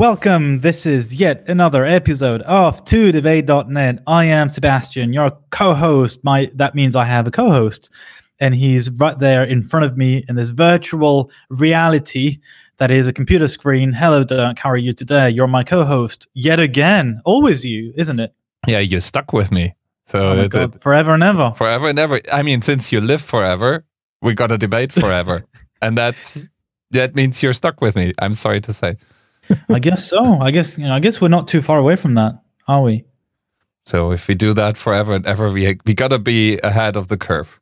welcome. This is yet another episode of 2debate.net. I am Sebastian, your co-host. My that means I have a co-host, and he's right there in front of me in this virtual reality that is a computer screen. Hello, Dirk. How are you today? You're my co-host yet again. Always you, isn't it? Yeah, you're stuck with me. So Oh my it- God, it- forever and ever. forever and ever. I mean, since you live forever, we got to debate forever, and that's that means you're stuck with me. I'm sorry to say. I guess so. I guess you know. I guess we're not too far away from that, are we? So if we do that forever and ever, we we gotta be ahead of the curve.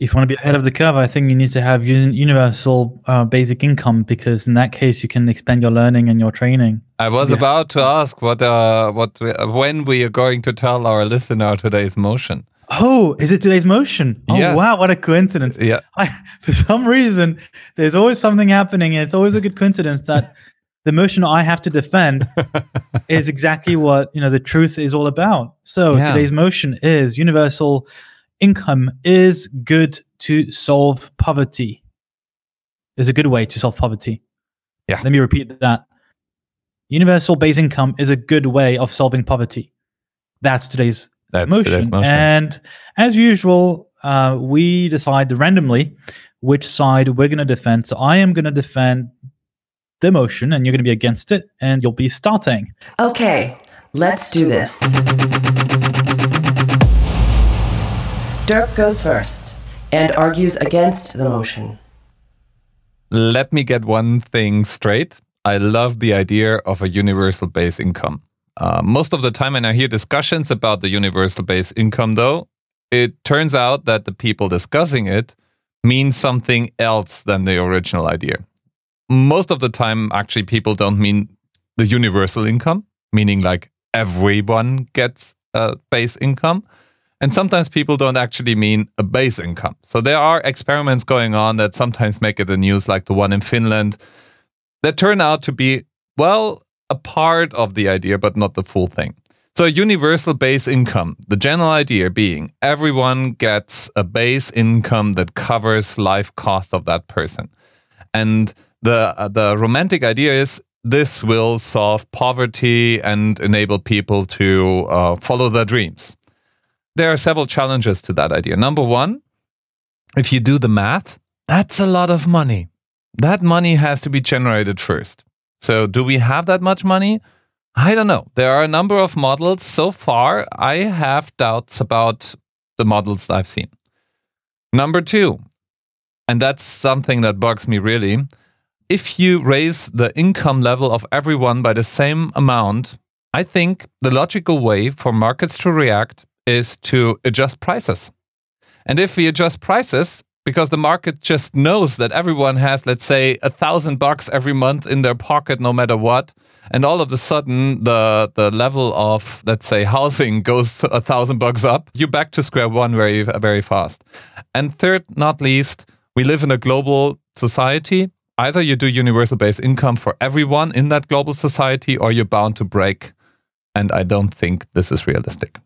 If you want to be ahead of the curve, I think you need to have universal uh, basic income because in that case you can expand your learning and your training. I was Yeah. about to ask what uh what we- when we are going to tell our listener today's motion. Oh, is it today's motion? Oh Yes. wow, what a coincidence! Yeah, I, for some reason, there's always something happening, and it's always a good coincidence that the motion I have to defend is exactly what you know the truth is all about. So Yeah. today's motion is universal income is good to solve poverty. Is a good way to solve poverty. Yeah. Let me repeat that. Universal base income is a good way of solving poverty. That's today's that's motion. today's motion. And as usual, uh, we decide randomly which side we're going to defend. So I am going to defend the motion, and you're going to be against it, and you'll be starting. Okay, let's do this. Dirk goes first and argues against the motion. Let me get one thing straight. I love the idea of a universal base income. Uh, most of the time, when I hear discussions about the universal base income, though, it turns out that the people discussing it mean something else than the original idea. Most of the time, actually, people don't mean the universal income, meaning like everyone gets a base income. And sometimes people don't actually mean a base income. So there are experiments going on that sometimes make it the news, like the one in Finland, that turn out to be, well, a part of the idea, but not the full thing. So, a universal base income, the general idea being everyone gets a base income that covers life cost of that person. And the, uh, the romantic idea is this will solve poverty and enable people to uh, follow their dreams there are several challenges to that idea. Number one, if you do the math, that's a lot of money. That money has to be generated first. So, do we have that much money? I don't know. There are a number of models. So far, I have doubts about the models I've seen. Number two, and that's something that bugs me really. If you raise the income level of everyone by the same amount, I think the logical way for markets to react is to adjust prices. And if we adjust prices, because the market just knows that everyone has, let's say, a thousand bucks every month in their pocket, no matter what, and all of a sudden the the level of, let's say, housing goes a thousand bucks up, you're back to square one very very fast. And third, not least, we live in a global society. Either you do universal base income for everyone in that global society, or you're bound to break. And I don't think this is realistic.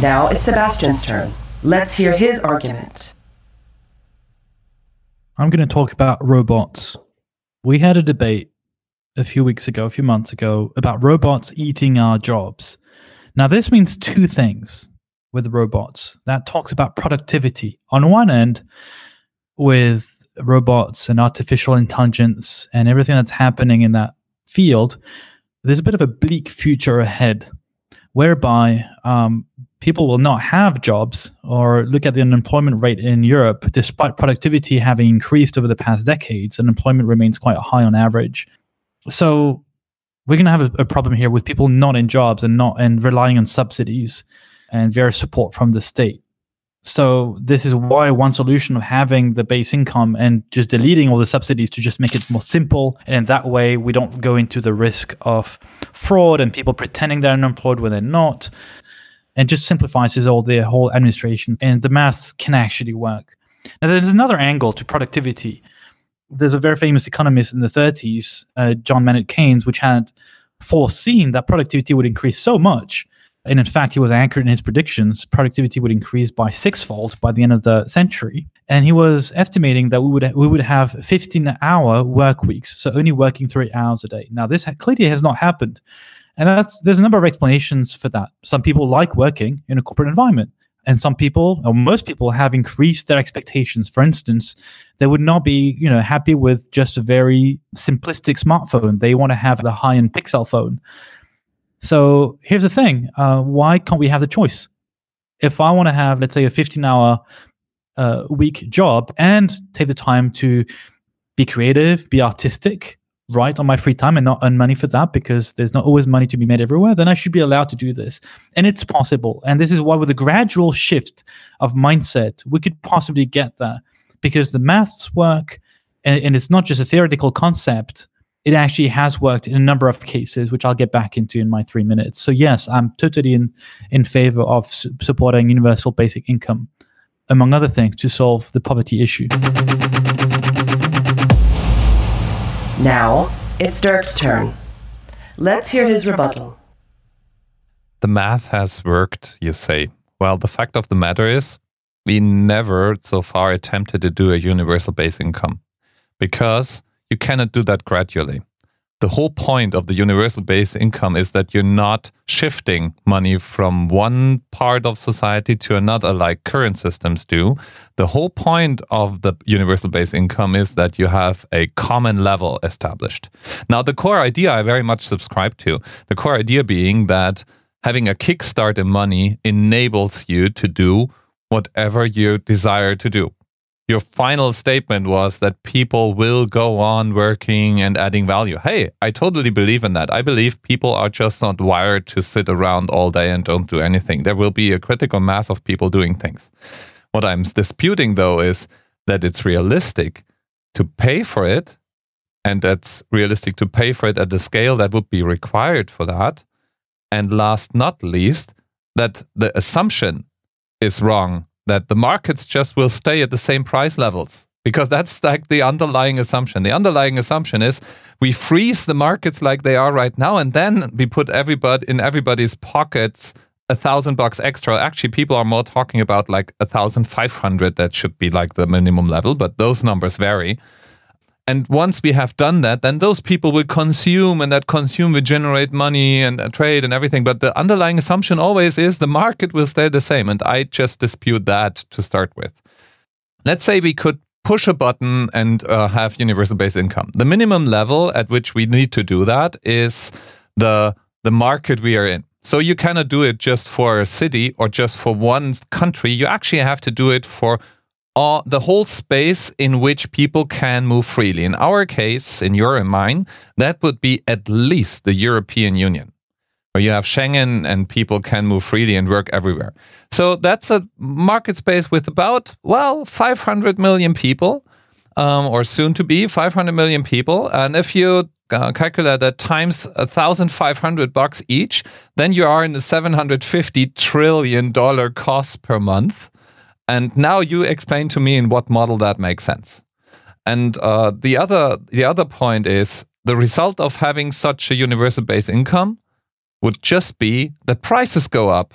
Now it's Sebastian's turn. Let's hear his argument. I'm going to talk about robots. We had a debate a few weeks ago, a few months ago, about robots eating our jobs. Now, this means two things with robots. That talks about productivity. On one end, with robots and artificial intelligence and everything that's happening in that field, there's a bit of a bleak future ahead whereby um, people will not have jobs or look at the unemployment rate in Europe, despite productivity having increased over the past decades, unemployment remains quite high on average. So we're going to have a, a problem here with people not in jobs and not and relying on subsidies and various support from the state. So this is why one solution of having the base income and just deleting all the subsidies to just make it more simple, and in that way we don't go into the risk of fraud and people pretending they're unemployed when they're not, and just simplifies all the whole administration. And the maths can actually work. Now there's another angle to productivity. There's a very famous economist in the 30s, uh, John Maynard Keynes, which had foreseen that productivity would increase so much and in fact, he was accurate in his predictions. Productivity would increase by sixfold by the end of the century, and he was estimating that we would we would have 15-hour work weeks, so only working three hours a day. Now, this clearly has not happened, and that's there's a number of explanations for that. Some people like working in a corporate environment, and some people, or most people, have increased their expectations. For instance, they would not be you know happy with just a very simplistic smartphone. They want to have the high-end Pixel phone so here's the thing: uh, why can't we have the choice? If I want to have, let's say, a 15-hour uh, week job and take the time to be creative, be artistic, write on my free time, and not earn money for that because there's not always money to be made everywhere, then I should be allowed to do this, and it's possible. And this is why, with a gradual shift of mindset, we could possibly get there because the maths work, and, and it's not just a theoretical concept it actually has worked in a number of cases, which I'll get back into in my three minutes. So yes, I'm totally in in favor of su- supporting universal basic income, among other things, to solve the poverty issue. Now it's Dirk's turn. Let's hear his rebuttal. The math has worked, you say. Well, the fact of the matter is, we never so far attempted to do a universal basic income because you cannot do that gradually. The whole point of the universal base income is that you're not shifting money from one part of society to another like current systems do. The whole point of the universal base income is that you have a common level established. Now, the core idea I very much subscribe to, the core idea being that having a kickstart in money enables you to do whatever you desire to do your final statement was that people will go on working and adding value. Hey, I totally believe in that. I believe people are just not wired to sit around all day and don't do anything. There will be a critical mass of people doing things. What I'm disputing, though, is that it's realistic to pay for it, and that's realistic to pay for it at the scale that would be required for that. And last not least, that the assumption is wrong that the markets just will stay at the same price levels because that's like the underlying assumption. The underlying assumption is we freeze the markets like they are right now, and then we put everybody in everybody's pockets a thousand bucks extra. Actually, people are more talking about like a thousand five hundred. That should be like the minimum level, but those numbers vary. And once we have done that, then those people will consume, and that consume will generate money and, and trade and everything. But the underlying assumption always is the market will stay the same. And I just dispute that to start with. Let's say we could push a button and uh, have universal base income. The minimum level at which we need to do that is the the market we are in. So you cannot do it just for a city or just for one country. You actually have to do it for uh, the whole space in which people can move freely. In our case, in your and mine, that would be at least the European Union, where you have Schengen and people can move freely and work everywhere. So that's a market space with about, well, 500 million people, um, or soon to be 500 million people. And if you uh, calculate that times 1,500 bucks each, then you are in the 750 trillion dollar cost per month. And now you explain to me in what model that makes sense. And uh, the other the other point is the result of having such a universal base income would just be that prices go up.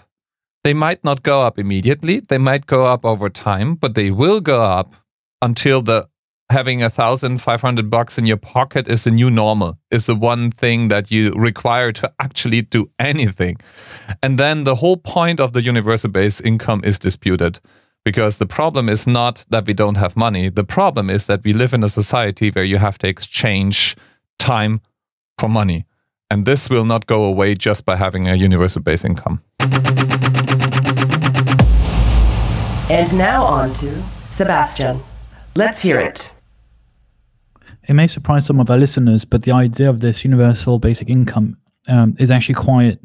They might not go up immediately. They might go up over time, but they will go up until the having a thousand five hundred bucks in your pocket is the new normal. Is the one thing that you require to actually do anything, and then the whole point of the universal base income is disputed because the problem is not that we don't have money. The problem is that we live in a society where you have to exchange time for money. And this will not go away just by having a universal base income. And now on to Sebastian. Let's hear it. It may surprise some of our listeners, but the idea of this universal basic income um, is actually quite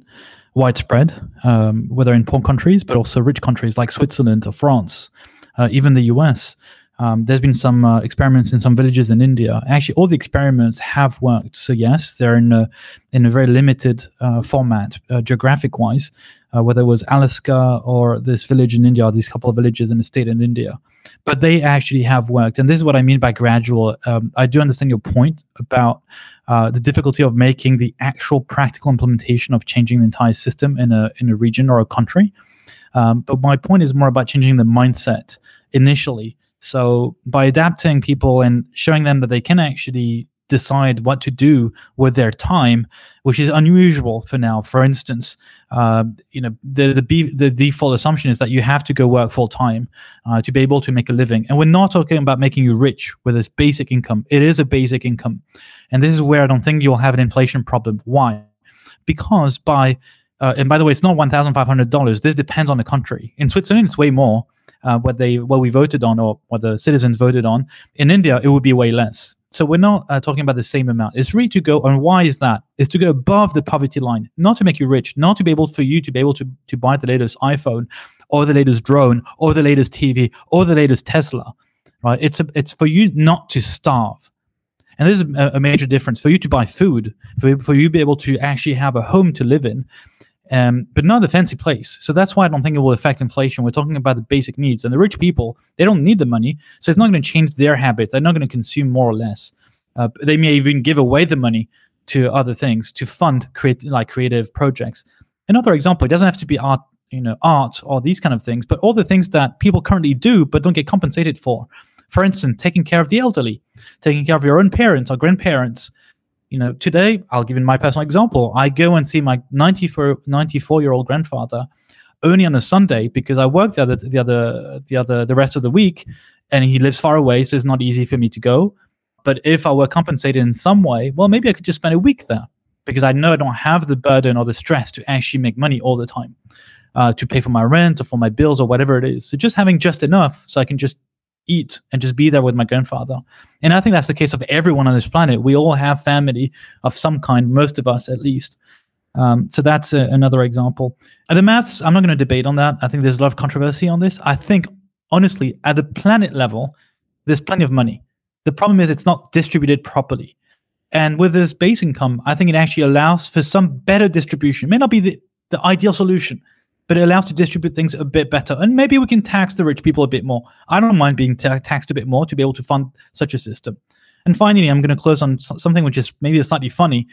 widespread, um, whether in poor countries, but also rich countries like Switzerland or France, uh, even the US. Um, there's been some uh, experiments in some villages in India. Actually, all the experiments have worked. So yes, they're in a in a very limited uh, format, uh, geographic wise. Uh, whether it was Alaska or this village in India, or these couple of villages in the state in India, but they actually have worked. And this is what I mean by gradual. Um, I do understand your point about uh, the difficulty of making the actual practical implementation of changing the entire system in a in a region or a country. Um, but my point is more about changing the mindset initially so by adapting people and showing them that they can actually decide what to do with their time, which is unusual for now. For instance, uh, you know the the, be- the default assumption is that you have to go work full time uh, to be able to make a living, and we're not talking about making you rich with this basic income. It is a basic income, and this is where I don't think you'll have an inflation problem. Why? Because by uh, and by the way, it's not one thousand five hundred dollars. This depends on the country. In Switzerland, it's way more uh, what they what we voted on or what the citizens voted on. In India, it would be way less. So we're not uh, talking about the same amount. It's really to go, and why is that? It's to go above the poverty line, not to make you rich, not to be able for you to be able to to buy the latest iPhone, or the latest drone, or the latest TV, or the latest Tesla. Right? It's a, it's for you not to starve. And this is a, a major difference for you to buy food, for, for you to be able to actually have a home to live in, um, but not the fancy place. So that's why I don't think it will affect inflation. We're talking about the basic needs, and the rich people they don't need the money, so it's not going to change their habits. They're not going to consume more or less. Uh, they may even give away the money to other things to fund create like creative projects. Another example: it doesn't have to be art, you know, art or these kind of things, but all the things that people currently do but don't get compensated for. For instance, taking care of the elderly, taking care of your own parents or grandparents, you know, today, I'll give you my personal example. I go and see my 94, 94 year old grandfather only on a Sunday because I work the other, the other, the other, the rest of the week, and he lives far away, so it's not easy for me to go. But if I were compensated in some way, well, maybe I could just spend a week there because I know I don't have the burden or the stress to actually make money all the time, uh, to pay for my rent or for my bills or whatever it is. So just having just enough so I can just eat and just be there with my grandfather. And I think that's the case of everyone on this planet. We all have family of some kind, most of us at least. Um, so that's a, another example. And the maths, I'm not going to debate on that. I think there's a lot of controversy on this. I think, honestly, at the planet level, there's plenty of money. The problem is it's not distributed properly. And with this base income, I think it actually allows for some better distribution. It may not be the, the ideal solution, but it allows to distribute things a bit better. And maybe we can tax the rich people a bit more. I don't mind being ta- taxed a bit more to be able to fund such a system. And finally, I'm going to close on something which is maybe slightly funny,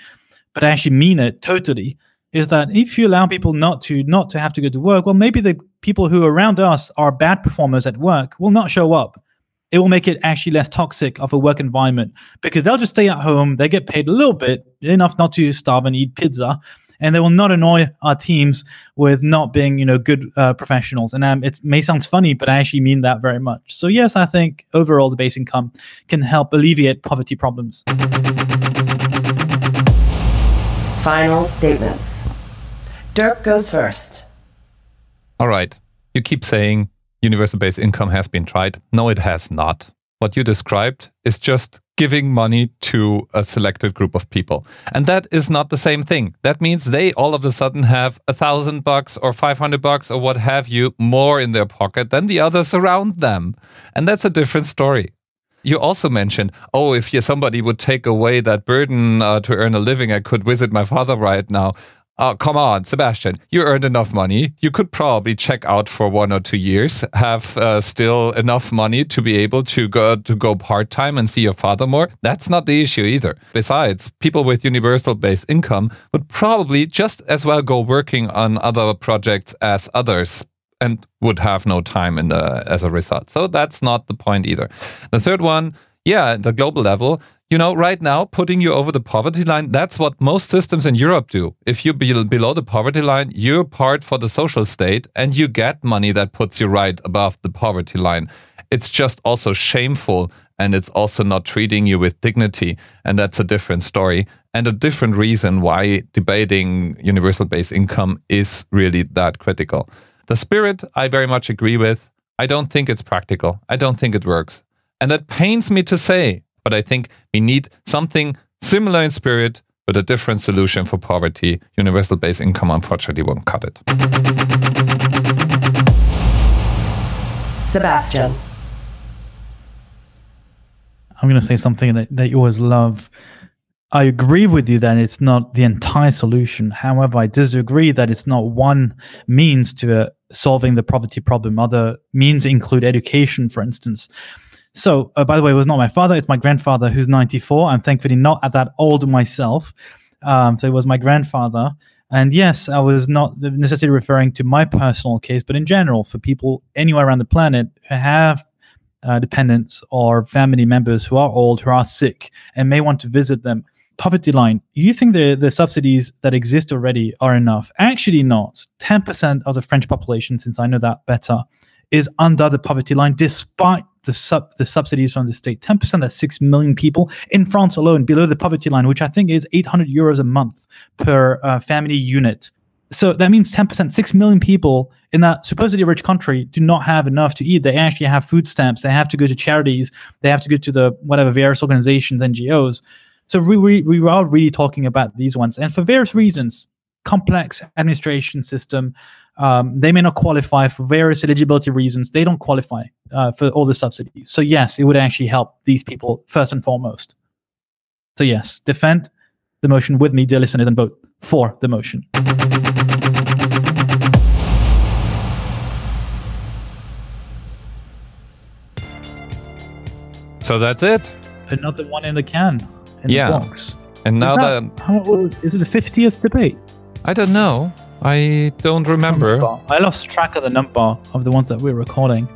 but I actually mean it totally. Is that if you allow people not to not to have to go to work, well, maybe the people who around us are bad performers at work will not show up. It will make it actually less toxic of a work environment because they'll just stay at home. They get paid a little bit, enough not to starve and eat pizza, and they will not annoy our teams with not being, you know, good uh, professionals. And um, it may sound funny, but I actually mean that very much. So yes, I think overall the base income can help alleviate poverty problems. Final statements. Dirk goes first. All right. You keep saying universal base income has been tried. No, it has not. What you described is just giving money to a selected group of people. And that is not the same thing. That means they all of a sudden have a thousand bucks or 500 bucks or what have you more in their pocket than the others around them. And that's a different story. You also mentioned, oh, if somebody would take away that burden uh, to earn a living, I could visit my father right now. Oh, come on, Sebastian. You earned enough money. You could probably check out for one or two years, have uh, still enough money to be able to go to go part time and see your father more. That's not the issue either. Besides, people with universal base income would probably just as well go working on other projects as others and would have no time in the as a result. So that's not the point either. The third one, yeah, the global level, you know, right now, putting you over the poverty line, that's what most systems in Europe do. If you're below the poverty line, you're part for the social state and you get money that puts you right above the poverty line. It's just also shameful and it's also not treating you with dignity. And that's a different story and a different reason why debating universal base income is really that critical. The spirit, I very much agree with. I don't think it's practical. I don't think it works. And that pains me to say but I think we need something similar in spirit, but a different solution for poverty. Universal base income, unfortunately, won't cut it. Sebastian. I'm going to say something that, that you always love. I agree with you that it's not the entire solution. However, I disagree that it's not one means to uh, solving the poverty problem. Other means include education, for instance. So, uh, by the way, it was not my father; it's my grandfather, who's 94. I'm thankfully not at that old myself. Um, so it was my grandfather. And yes, I was not necessarily referring to my personal case, but in general, for people anywhere around the planet who have uh, dependents or family members who are old, who are sick, and may want to visit them. Poverty line, you think the, the subsidies that exist already are enough? Actually, not. 10% of the French population, since I know that better, is under the poverty line despite the sub the subsidies from the state. 10% that's 6 million people in France alone below the poverty line, which I think is 800 euros a month per uh, family unit. So that means 10%, 6 million people in that supposedly rich country do not have enough to eat. They actually have food stamps. They have to go to charities. They have to go to the whatever various organizations, NGOs. So we, we, we are really talking about these ones. And for various reasons, complex administration system, um, they may not qualify for various eligibility reasons. They don't qualify uh, for all the subsidies. So yes, it would actually help these people first and foremost. So yes, defend the motion with me, dear listeners, and vote for the motion. So that's it. Another one in the can. In Yeah. The box. And now is, that that, how, is it the 50th debate? I don't know, I don't remember. I lost track of the number of the ones that we're recording.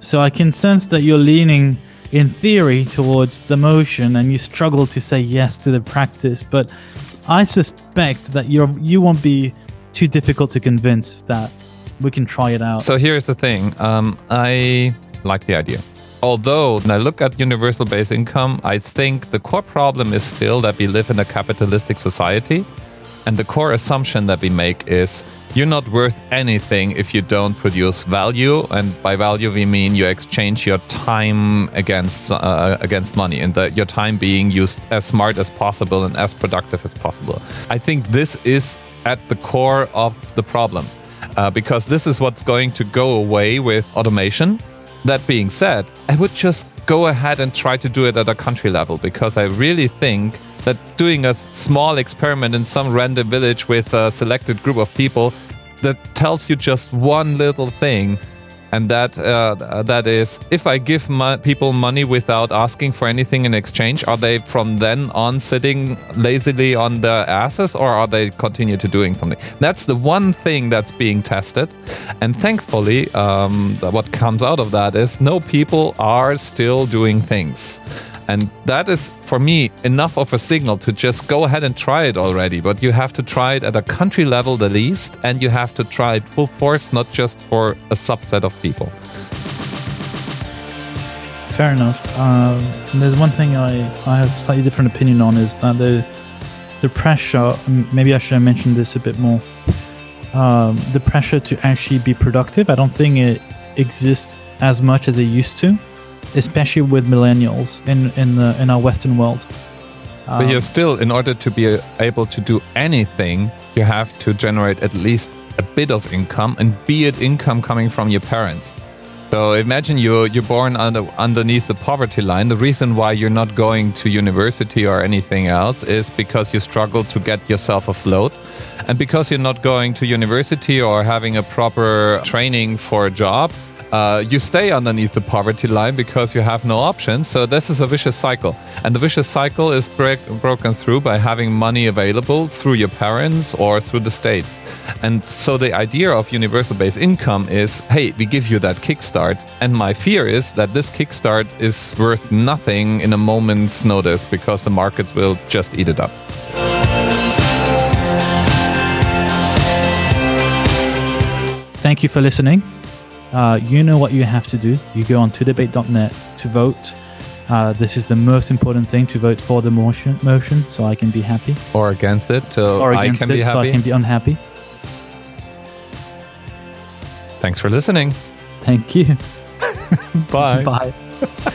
So I can sense that you're leaning, in theory, towards the motion and you struggle to say yes to the practice. But I suspect that you're, you won't be too difficult to convince that we can try it out. So here's the thing. Um, I like the idea. Although when I look at universal basic income, I think the core problem is still that we live in a capitalistic society. And the core assumption that we make is you're not worth anything if you don't produce value. And by value, we mean you exchange your time against uh, against money, and that your time being used as smart as possible and as productive as possible. I think this is at the core of the problem uh, because this is what's going to go away with automation. That being said, I would just go ahead and try to do it at a country level because I really think that doing a small experiment in some random village with a selected group of people that tells you just one little thing and that uh, that is if I give people money without asking for anything in exchange, are they from then on sitting lazily on their asses, or are they continue to doing something? That's the one thing that's being tested, and thankfully, um, what comes out of that is no people are still doing things. And that is, for me, enough of a signal to just go ahead and try it already. But you have to try it at a country level, the least, and you have to try it full force, not just for a subset of people. Fair enough. Um, there's one thing I, I have slightly different opinion on is that the the pressure. Maybe I should have mentioned this a bit more. Um, the pressure to actually be productive. I don't think it exists as much as it used to, especially with millennials in in the in our Western world. But Um, you're still, in order to be able to do anything, you have to generate at least a bit of income, and be it income coming from your parents. So imagine you're you're born under underneath the poverty line. The reason why you're not going to university or anything else is because you struggle to get yourself afloat, and because you're not going to university or having a proper training for a job. Uh, you stay underneath the poverty line because you have no options. So this is a vicious cycle, and the vicious cycle is break, broken through by having money available through your parents or through the state. And so the idea of universal base income is, hey, we give you that kickstart. And my fear is that this kickstart is worth nothing in a moment's notice because the markets will just eat it up. Thank you for listening. Uh, you know what you have to do. You go on 2debate.net to vote. Uh, this is the most important thing to vote for the motion, motion so I can be happy. Or against it, so Or I can it be so I can be unhappy. Thanks for listening. Thank you. Bye. Bye.